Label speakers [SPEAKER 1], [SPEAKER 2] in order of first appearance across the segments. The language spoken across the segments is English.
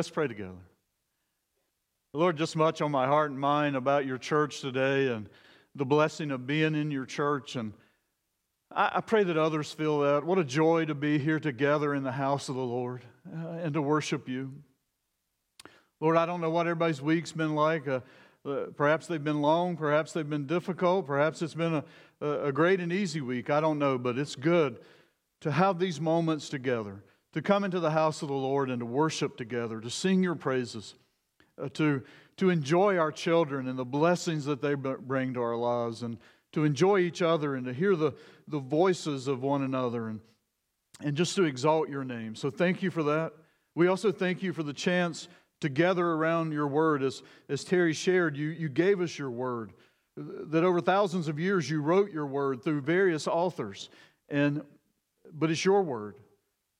[SPEAKER 1] Let's pray together. Lord, just much on my heart and mind about your church today and the blessing of being in your church. And I, I pray that others feel that. What a joy to be here together in the house of the Lord uh, and to worship you. Lord, I don't know what everybody's week's been like. Uh, uh, perhaps they've been long, perhaps they've been difficult, perhaps it's been a, a great and easy week. I don't know, but it's good to have these moments together, to come into the house of the Lord and to worship together, to sing your praises, uh, to, to enjoy our children and the blessings that they bring to our lives, and to enjoy each other and to hear the, the voices of one another and, and just to exalt your name. So thank you for that. We also thank you for the chance to gather around your word. As, as Terry shared, you, you gave us your word, that over thousands of years you wrote your word through various authors. And, but it's your word,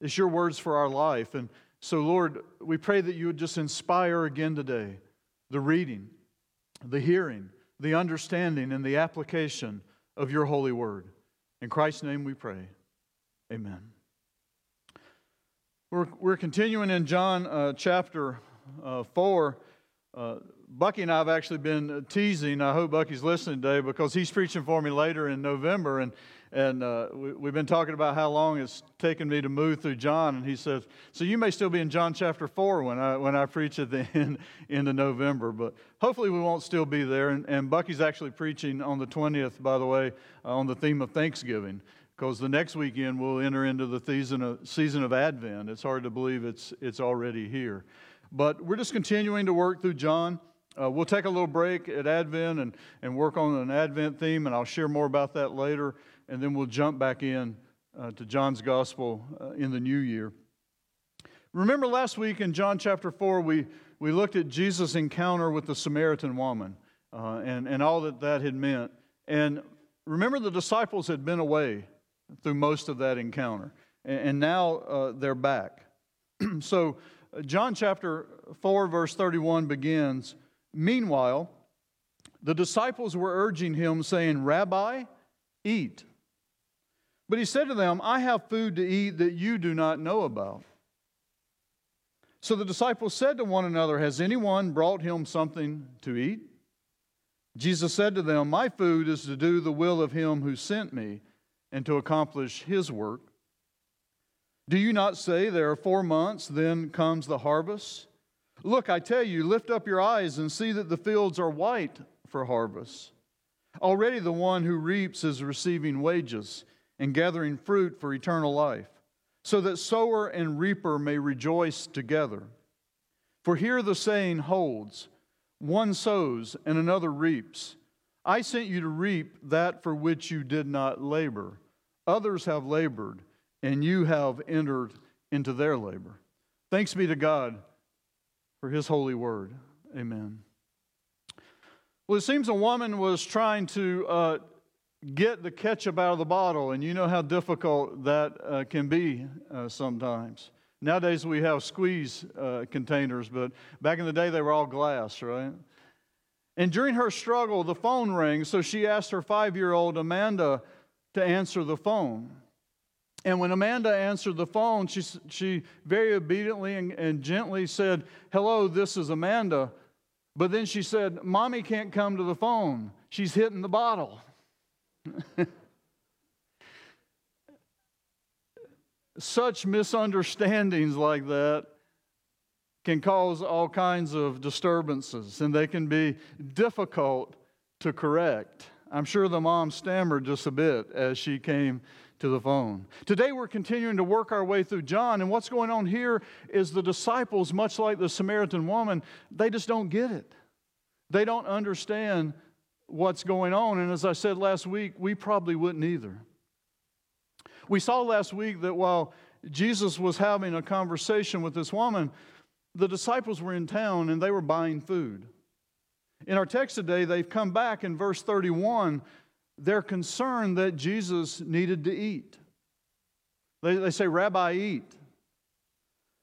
[SPEAKER 1] it's your words for our life. And so, Lord, we pray that you would just inspire again today the reading, the hearing, the understanding, and the application of your holy word. In Christ's name we pray. Amen. We're, we're continuing in John uh, chapter uh, 4, uh, Bucky and I have actually been teasing. I hope Bucky's listening today because he's preaching for me later in November. And, and uh, we, have been talking about how long it's taken me to move through John. And he says, So you may still be in John chapter 4 when I, when I preach at the end, end of November. But hopefully we won't still be there. And, and Bucky's actually preaching on the 20th, by the way, uh, on the theme of Thanksgiving because the next weekend we'll enter into the season of, season of Advent. It's hard to believe it's, it's already here. But we're just continuing to work through John. Uh, we'll take a little break at Advent and, and work on an Advent theme, and I'll share more about that later. And then we'll jump back in uh, to John's Gospel uh, in the new year. Remember last week in John chapter 4, we, we looked at Jesus' encounter with the Samaritan woman uh, and, and all that that had meant. And remember, the disciples had been away through most of that encounter, and, and now uh, they're back. so, John chapter 4, verse 31 begins Meanwhile, the disciples were urging him, saying, Rabbi, eat. But he said to them, I have food to eat that you do not know about. So the disciples said to one another, Has anyone brought him something to eat? Jesus said to them, My food is to do the will of him who sent me and to accomplish his work. Do you not say there are four months, then comes the harvest? Look, I tell you, lift up your eyes and see that the fields are white for harvest. Already the one who reaps is receiving wages and gathering fruit for eternal life, so that sower and reaper may rejoice together. For here the saying holds one sows and another reaps. I sent you to reap that for which you did not labor. Others have labored and you have entered into their labor. Thanks be to God for his holy word. Amen. Well, it seems a woman was trying to uh, get the ketchup out of the bottle, and you know how difficult that uh, can be uh, sometimes. Nowadays we have squeeze uh, containers, but back in the day they were all glass, right? And during her struggle, the phone rang, so she asked her five year old Amanda to answer the phone. And when Amanda answered the phone, she, she very obediently and, and gently said, Hello, this is Amanda. But then she said, Mommy can't come to the phone. She's hitting the bottle. Such misunderstandings like that can cause all kinds of disturbances, and they can be difficult to correct. I'm sure the mom stammered just a bit as she came to the phone. Today we're continuing to work our way through John, and what's going on here is the disciples, much like the Samaritan woman, they just don't get it. They don't understand what's going on, and as I said last week, we probably wouldn't either. We saw last week that while Jesus was having a conversation with this woman, the disciples were in town and they were buying food. In our text today, they've come back in verse 31 they're concerned that Jesus needed to eat. They, they say, Rabbi, eat.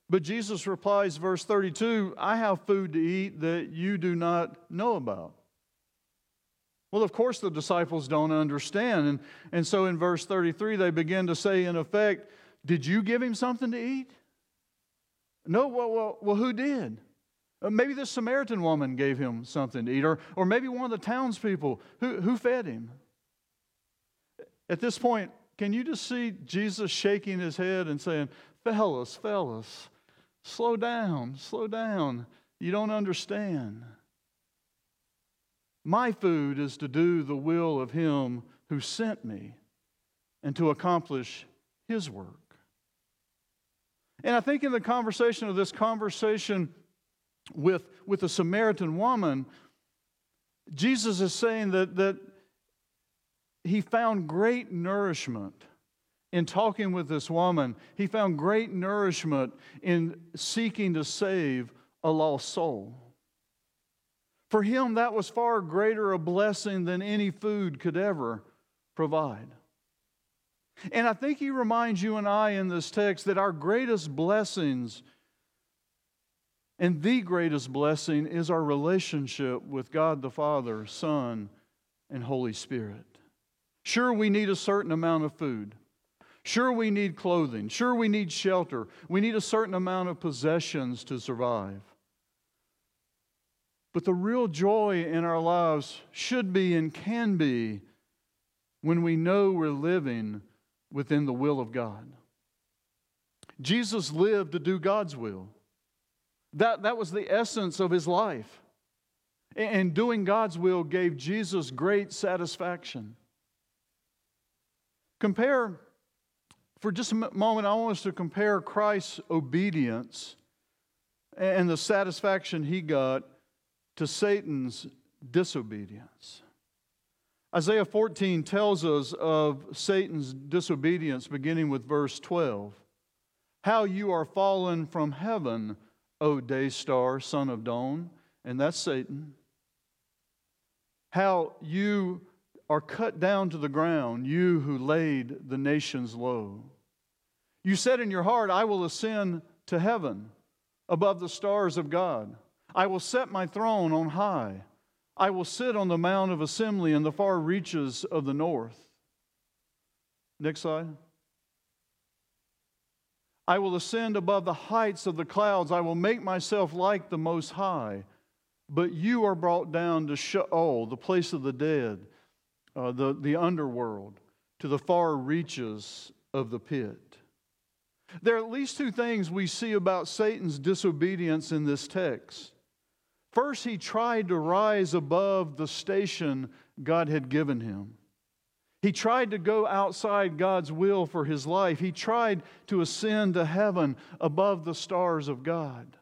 [SPEAKER 1] But Jesus replies, verse 32, I have food to eat that you do not know about. Well, of course, the disciples don't understand. And, and so in verse 33, they begin to say, in effect, Did you give him something to eat? No, well, well, well who did? Uh, maybe the Samaritan woman gave him something to eat, or, or maybe one of the townspeople. Who, who fed him? At this point, can you just see Jesus shaking his head and saying, Fellas, fellas, slow down, slow down. You don't understand. My food is to do the will of him who sent me and to accomplish his work. And I think in the conversation of this conversation with, with the Samaritan woman, Jesus is saying that, that he found great nourishment in talking with this woman. He found great nourishment in seeking to save a lost soul. For him, that was far greater a blessing than any food could ever provide. And I think he reminds you and I in this text that our greatest blessings and the greatest blessing is our relationship with God the Father, Son, and Holy Spirit. Sure, we need a certain amount of food. Sure, we need clothing. Sure, we need shelter. We need a certain amount of possessions to survive. But the real joy in our lives should be and can be when we know we're living within the will of God. Jesus lived to do God's will. That, that was the essence of his life. And doing God's will gave Jesus great satisfaction. Compare, for just a moment, I want us to compare Christ's obedience and the satisfaction he got to Satan's disobedience. Isaiah 14 tells us of Satan's disobedience, beginning with verse 12. How you are fallen from heaven, O day star, son of dawn, and that's Satan. How you are cut down to the ground, you who laid the nations low. You said in your heart, I will ascend to heaven above the stars of God. I will set my throne on high. I will sit on the Mount of Assembly in the far reaches of the north. Next slide. I will ascend above the heights of the clouds. I will make myself like the Most High. But you are brought down to Sheol, the place of the dead, uh, the, the underworld, to the far reaches of the pit. There are at least two things we see about Satan's disobedience in this text. First, he tried to rise above the station God had given him. He tried to go outside God's will for his life. He tried to ascend to heaven above the stars of God.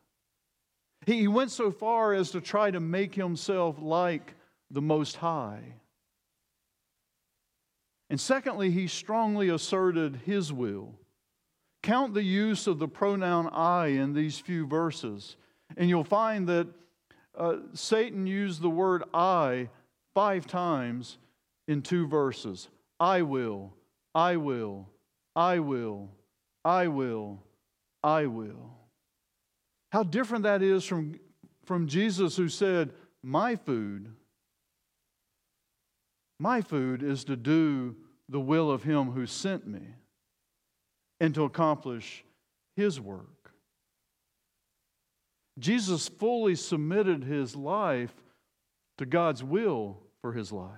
[SPEAKER 1] He went so far as to try to make himself like the Most High. And secondly, he strongly asserted his will. Count the use of the pronoun I in these few verses, and you'll find that uh, Satan used the word I five times in two verses. I will, I will, I will, I will, I will. How different that is from, from Jesus who said, My food, my food is to do the will of him who sent me and to accomplish his work. Jesus fully submitted his life to God's will for his life.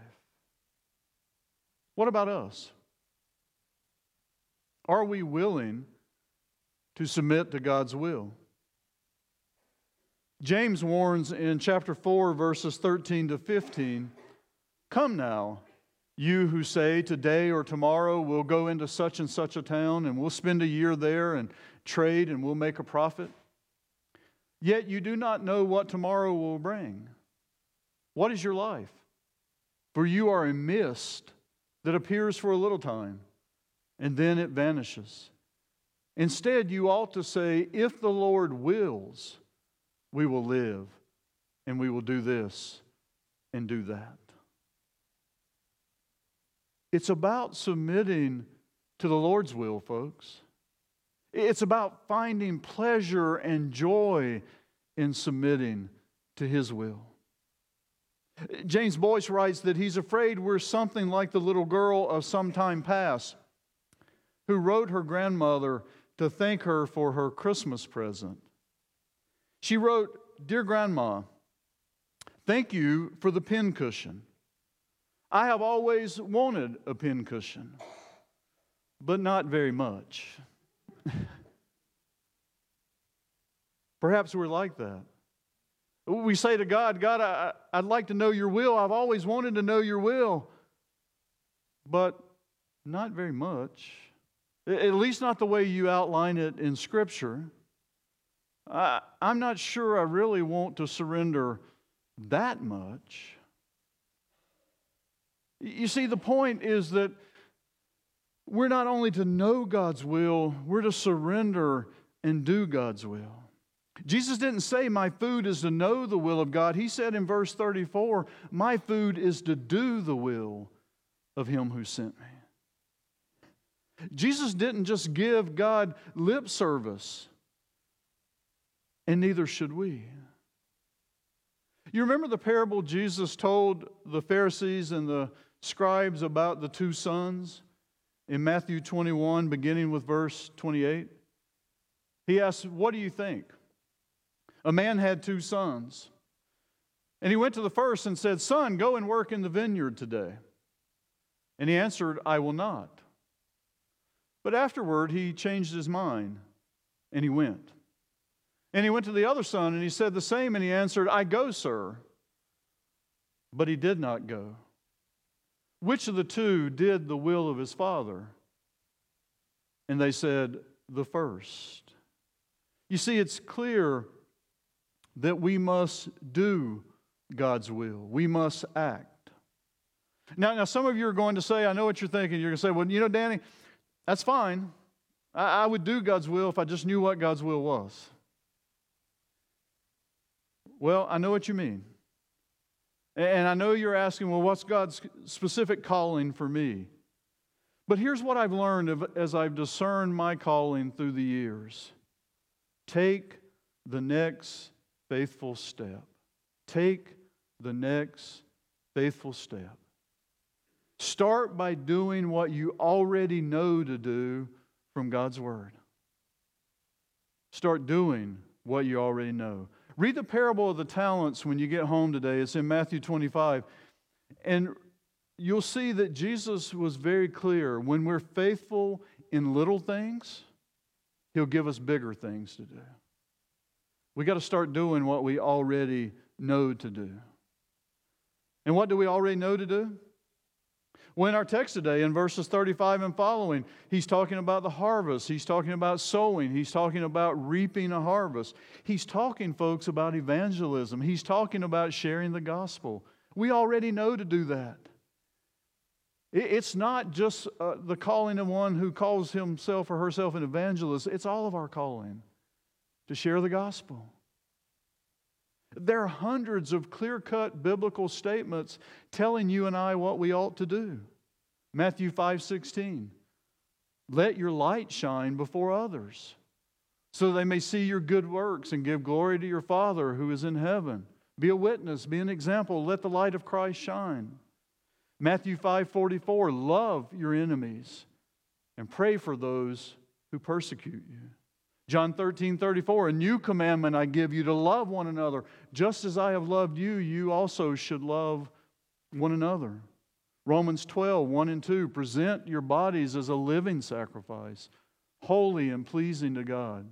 [SPEAKER 1] What about us? Are we willing to submit to God's will? James warns in chapter 4, verses 13 to 15 Come now, you who say, Today or tomorrow we'll go into such and such a town and we'll spend a year there and trade and we'll make a profit. Yet you do not know what tomorrow will bring. What is your life? For you are a mist that appears for a little time and then it vanishes. Instead, you ought to say, If the Lord wills, we will live and we will do this and do that. It's about submitting to the Lord's will, folks. It's about finding pleasure and joy in submitting to His will. James Boice writes that he's afraid we're something like the little girl of some time past who wrote her grandmother to thank her for her Christmas present. She wrote, Dear Grandma, thank you for the pincushion. I have always wanted a pincushion, but not very much. Perhaps we're like that. We say to God, God, I, I'd like to know your will. I've always wanted to know your will, but not very much. At least not the way you outline it in Scripture. I, I'm not sure I really want to surrender that much. You see, the point is that we're not only to know God's will, we're to surrender and do God's will. Jesus didn't say, My food is to know the will of God. He said in verse 34, My food is to do the will of Him who sent me. Jesus didn't just give God lip service, and neither should we. You remember the parable Jesus told the Pharisees and the scribes about the two sons in Matthew 21, beginning with verse 28? He asks, What do you think? A man had two sons. And he went to the first and said, Son, go and work in the vineyard today. And he answered, I will not. But afterward, he changed his mind and he went. And he went to the other son and he said the same, and he answered, I go, sir. But he did not go. Which of the two did the will of his father? And they said, The first. You see, it's clear that we must do God's will, we must act. Now, now, some of you are going to say, I know what you're thinking. You're going to say, well, you know, Danny, that's fine. I, I would do God's will if I just knew what God's will was. Well, I know what you mean. And I know you're asking, well, what's God's specific calling for me? But here's what I've learned as I've discerned my calling through the years take the next faithful step. Take the next faithful step. Start by doing what you already know to do from God's Word. Start doing what you already know. Read the parable of the talents when you get home today. It's in Matthew 25. And you'll see that Jesus was very clear. When we're faithful in little things, He'll give us bigger things to do. We got to start doing what we already know to do. And what do we already know to do? Well, in our text today, in verses 35 and following, he's talking about the harvest. He's talking about sowing. He's talking about reaping a harvest. He's talking, folks, about evangelism. He's talking about sharing the gospel. We already know to do that. It's not just uh, the calling of one who calls himself or herself an evangelist, it's all of our calling to share the gospel. There are hundreds of clear cut biblical statements telling you and I what we ought to do. Matthew 5 16. Let your light shine before others, so they may see your good works and give glory to your Father who is in heaven. Be a witness, be an example, let the light of Christ shine. Matthew 5 44. Love your enemies and pray for those who persecute you. John 13, 34, a new commandment I give you to love one another. Just as I have loved you, you also should love one another. Romans 12, 1 and 2, present your bodies as a living sacrifice, holy and pleasing to God.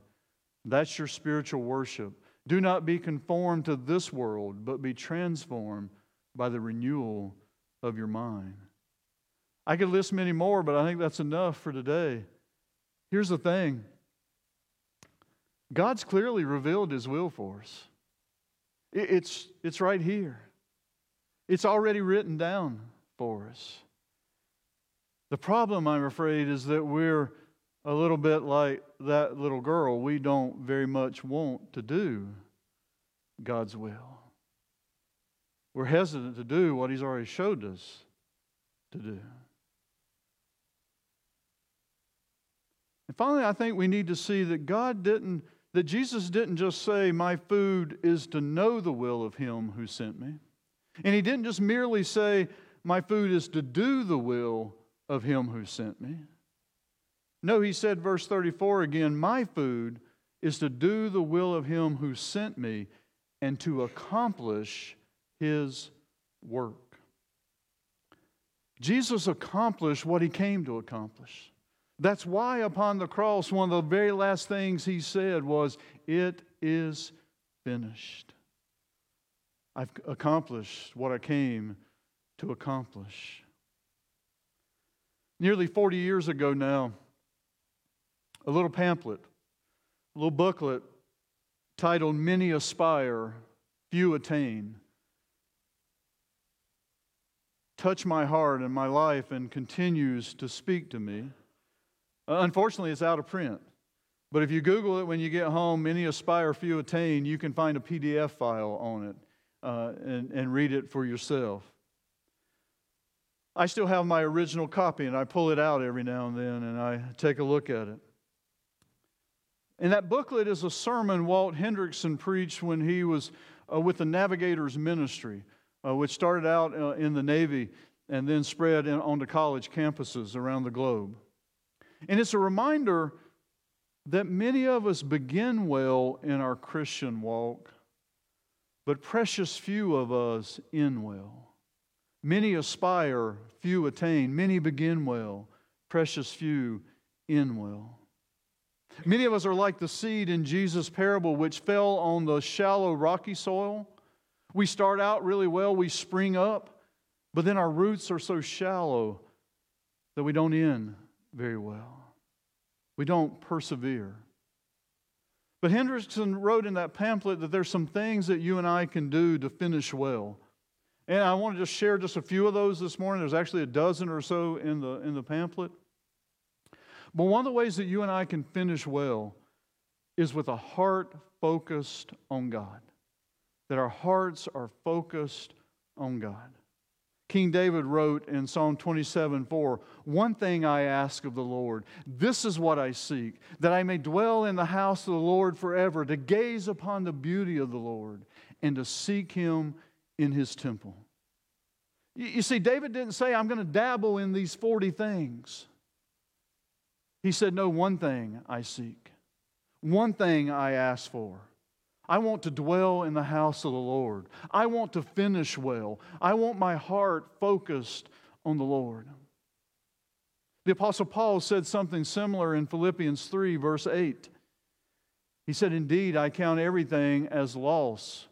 [SPEAKER 1] That's your spiritual worship. Do not be conformed to this world, but be transformed by the renewal of your mind. I could list many more, but I think that's enough for today. Here's the thing God's clearly revealed His will for us. It's, it's right here, it's already written down for us. The problem, I'm afraid, is that we're a little bit like that little girl. We don't very much want to do God's will. We're hesitant to do what He's already showed us to do. And finally, I think we need to see that God didn't that Jesus didn't just say, My food is to know the will of Him who sent me. And He didn't just merely say, My food is to do the will of Him who sent me. No, He said, verse 34 again, My food is to do the will of him who sent me and to accomplish his work. Jesus accomplished what he came to accomplish. That's why upon the cross, one of the very last things he said was, It is finished. I've accomplished what I came to accomplish. Nearly 40 years ago now, a little pamphlet, a little booklet titled Many Aspire, Few Attain, touched my heart and my life and continues to speak to me. Uh, unfortunately, it's out of print. But if you Google it when you get home, many aspire, few attain, you can find a PDF file on it uh, and, and read it for yourself. I still have my original copy and I pull it out every now and then and I take a look at it. And that booklet is a sermon Walt Henrichsen preached when he was uh, with the Navigators Ministry, uh, which started out uh, in the Navy and then spread in, onto college campuses around the globe. And it's a reminder that many of us begin well in our Christian walk, but precious few of us end well. Many aspire, few attain. Many begin well, precious few end well. Many of us are like the seed in Jesus' parable, which fell on the shallow, rocky soil. We start out really well, we spring up, but then our roots are so shallow that we don't end very well. We don't persevere. But Henrichsen wrote in that pamphlet that there's some things that you and I can do to finish well. And I want to just share just a few of those this morning. There's actually a dozen or so in the, in the pamphlet. But one of the ways that you and I can finish well is with a heart focused on God. That our hearts are focused on God. King David wrote in Psalm 27 4, One thing I ask of the Lord, this is what I seek, that I may dwell in the house of the Lord forever, to gaze upon the beauty of the Lord, and to seek him in his temple. You see, David didn't say, I'm going to dabble in these 40 things. He said, No, one thing I seek, one thing I ask for. I want to dwell in the house of the Lord. I want to finish well. I want my heart focused on the Lord. The Apostle Paul said something similar in Philippians 3, verse 8. He said, Indeed, I count everything as loss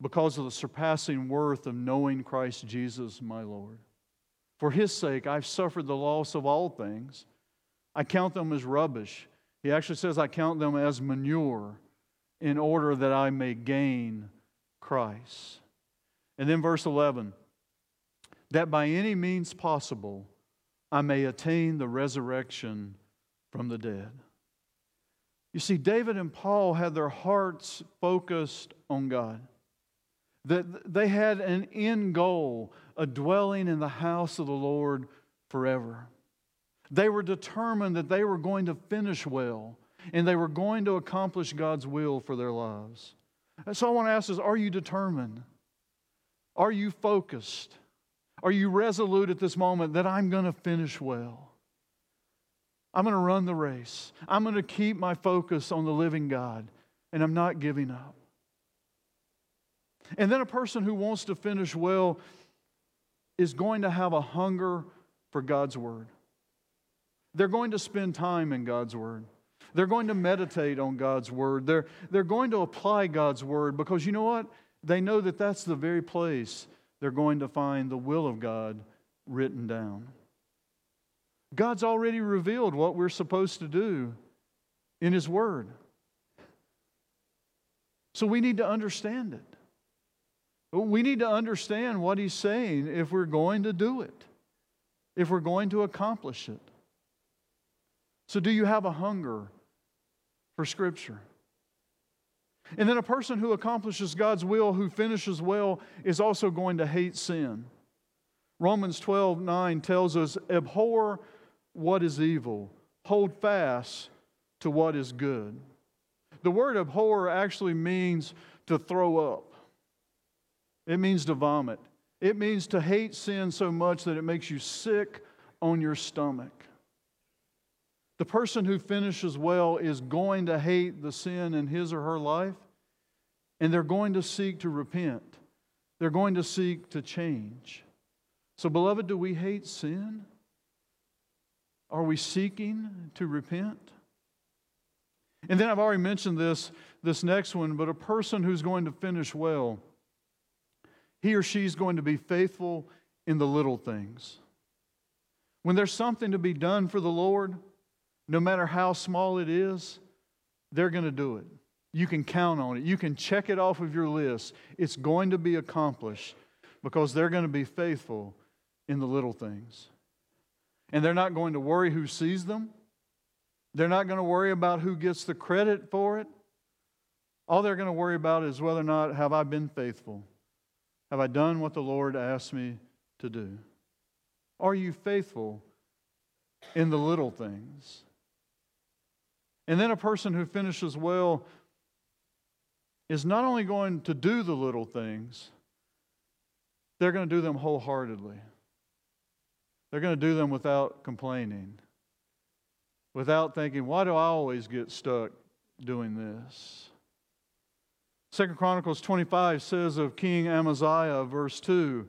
[SPEAKER 1] because of the surpassing worth of knowing Christ Jesus, my Lord. For his sake, I've suffered the loss of all things. I count them as rubbish. He actually says, I count them as manure in order that I may gain Christ. And then verse 11 that by any means possible I may attain the resurrection from the dead. You see, David and Paul had their hearts focused on God. That they had an end goal, a dwelling in the house of the Lord forever. They were determined that they were going to finish well and they were going to accomplish God's will for their lives. And so I want to ask is are you determined? Are you focused? Are you resolute at this moment that I'm going to finish well? I'm going to run the race. I'm going to keep my focus on the living God, and I'm not giving up. And then a person who wants to finish well is going to have a hunger for God's Word. They're going to spend time in God's Word. They're going to meditate on God's word. They're, they're going to apply God's word because you know what? They know that that's the very place they're going to find the will of God written down. God's already revealed what we're supposed to do in His Word. So we need to understand it. We need to understand what He's saying if we're going to do it, if we're going to accomplish it. So, do you have a hunger for Scripture. And then a person who accomplishes God's will, who finishes well, is also going to hate sin. Romans 12 9 tells us, Abhor what is evil, hold fast to what is good. The word abhor actually means to throw up, it means to vomit. It means to hate sin so much that it makes you sick on your stomach. The person who finishes well is going to hate the sin in his or her life, and they're going to seek to repent. They're going to seek to change. So, beloved, do we hate sin? Are we seeking to repent? And then I've already mentioned this, this next one, but a person who's going to finish well, he or she's going to be faithful in the little things. When there's something to be done for the Lord, no matter how small it is, they're going to do it. You can count on it. You can check it off of your list. It's going to be accomplished because they're going to be faithful in the little things. And they're not going to worry who sees them. They're not going to worry about who gets the credit for it. All they're going to worry about is whether or not have I been faithful? Have I done what the Lord asked me to do? Are you faithful in the little things? And then a person who finishes well is not only going to do the little things, they're going to do them wholeheartedly. They're going to do them without complaining, without thinking, why do I always get stuck doing this? Second Chronicles 25 says of King Amaziah, verse 2,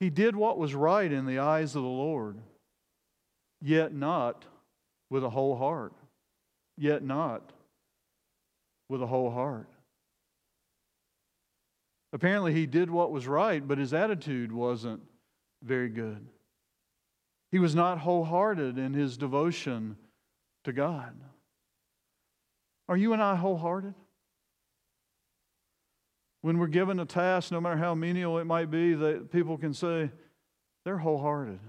[SPEAKER 1] he did what was right in the eyes of the Lord, yet not with a whole heart yet not with a whole heart. Apparently, he did what was right, but his attitude wasn't very good. He was not wholehearted in his devotion to God. Are you and I wholehearted? When we're given a task, no matter how menial it might be, that people can say, they're wholehearted.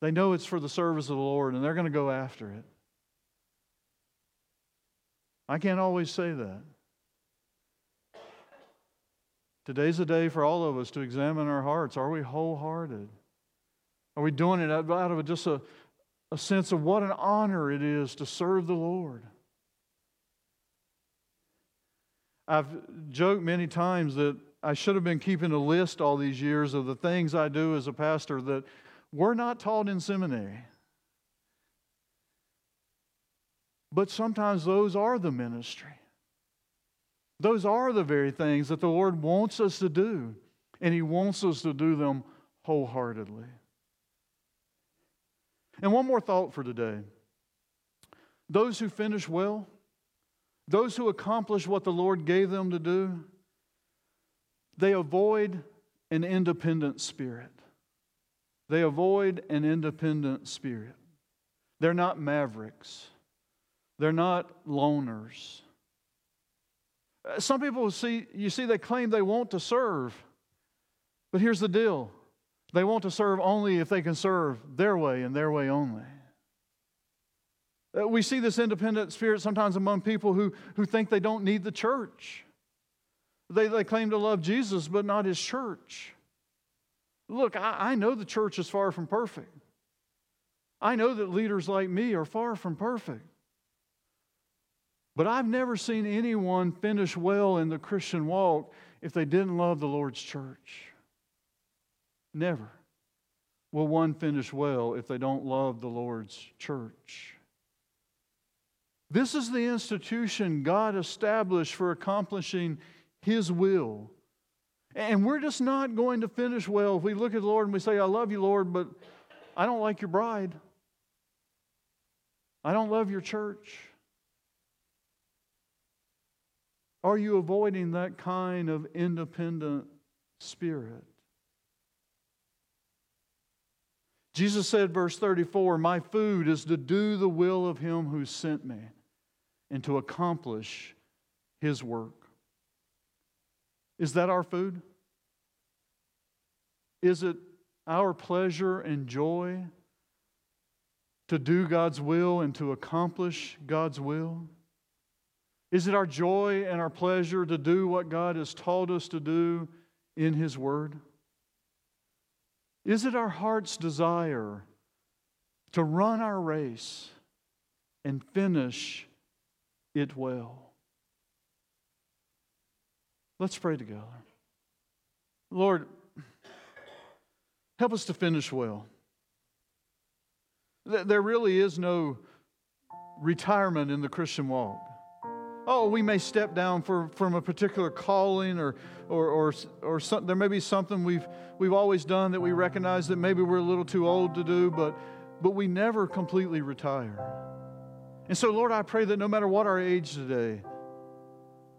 [SPEAKER 1] They know it's for the service of the Lord and they're going to go after it. I can't always say that. Today's a day for all of us to examine our hearts. Are we wholehearted? Are we doing it out of just a, a sense of what an honor it is to serve the Lord? I've joked many times that I should have been keeping a list all these years of the things I do as a pastor that were not taught in seminary. But sometimes those are the ministry. Those are the very things that the Lord wants us to do, and He wants us to do them wholeheartedly. And one more thought for today those who finish well, those who accomplish what the Lord gave them to do, they avoid an independent spirit. They avoid an independent spirit. They're not mavericks. They're not loners. Uh, some people see, you see, they claim they want to serve. But here's the deal they want to serve only if they can serve their way and their way only. Uh, we see this independent spirit sometimes among people who, who think they don't need the church. They, they claim to love Jesus, but not his church. Look, I, I know the church is far from perfect. I know that leaders like me are far from perfect. But I've never seen anyone finish well in the Christian walk if they didn't love the Lord's church. Never will one finish well if they don't love the Lord's church. This is the institution God established for accomplishing His will. And we're just not going to finish well if we look at the Lord and we say, I love you, Lord, but I don't like your bride. I don't love your church. Are you avoiding that kind of independent spirit? Jesus said, verse 34, My food is to do the will of him who sent me and to accomplish his work. Is that our food? Is it our pleasure and joy to do God's will and to accomplish God's will? Is it our joy and our pleasure to do what God has taught us to do in His Word? Is it our heart's desire to run our race and finish it well? Let's pray together. Lord, help us to finish well. There really is no retirement in the Christian walk. Oh, we may step down for, from a particular calling or, or, or, or some, there may be something we've, we've always done that we recognize that maybe we're a little too old to do, but, but we never completely retire. And so, Lord, I pray that no matter what our age today,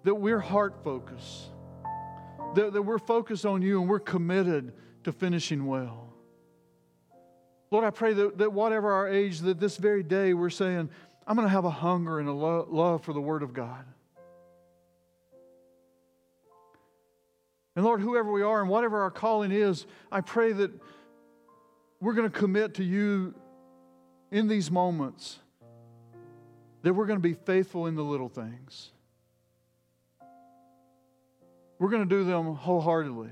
[SPEAKER 1] that we're heart focused, that, that we're focused on you and we're committed to finishing well. Lord, I pray that, that whatever our age, that this very day we're saying, I'm going to have a hunger and a lo- love for the Word of God. And Lord, whoever we are and whatever our calling is, I pray that we're going to commit to you in these moments, that we're going to be faithful in the little things. We're going to do them wholeheartedly.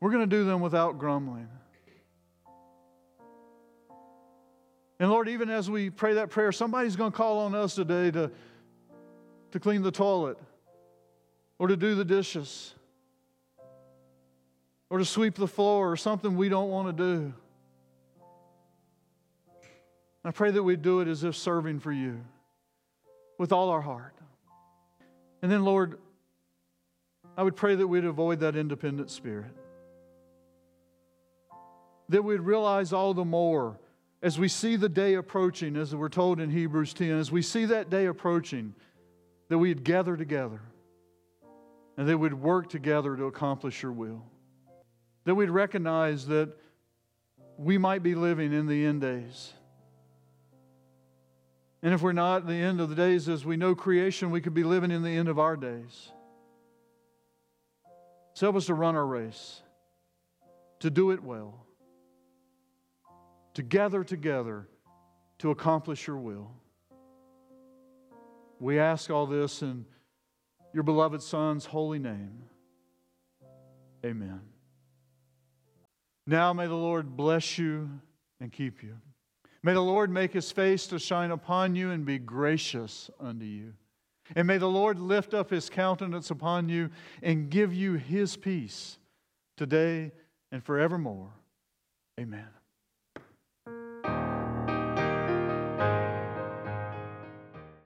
[SPEAKER 1] We're going to do them without grumbling. And Lord, even as we pray that prayer, somebody's going to call on us today to, to clean the toilet or to do the dishes or to sweep the floor or something we don't want to do. I pray that we do it as if serving for you with all our heart. And then, Lord, I would pray that we'd avoid that independent spirit. That we'd realize all the more as we see the day approaching, as we're told in Hebrews 10, as we see that day approaching, that we'd gather together and that we'd work together to accomplish your will. That we'd recognize that we might be living in the end days. And if we're not, the end of the days, as we know creation, we could be living in the end of our days. So help us to run our race, to do it well to gather together to accomplish your will. We ask all this in your beloved Son's holy name. Amen. Now may the Lord bless you and keep you. May the Lord make his face to shine upon you and be gracious unto you. And may the Lord lift up his countenance upon you and give you his peace today and forevermore. Amen.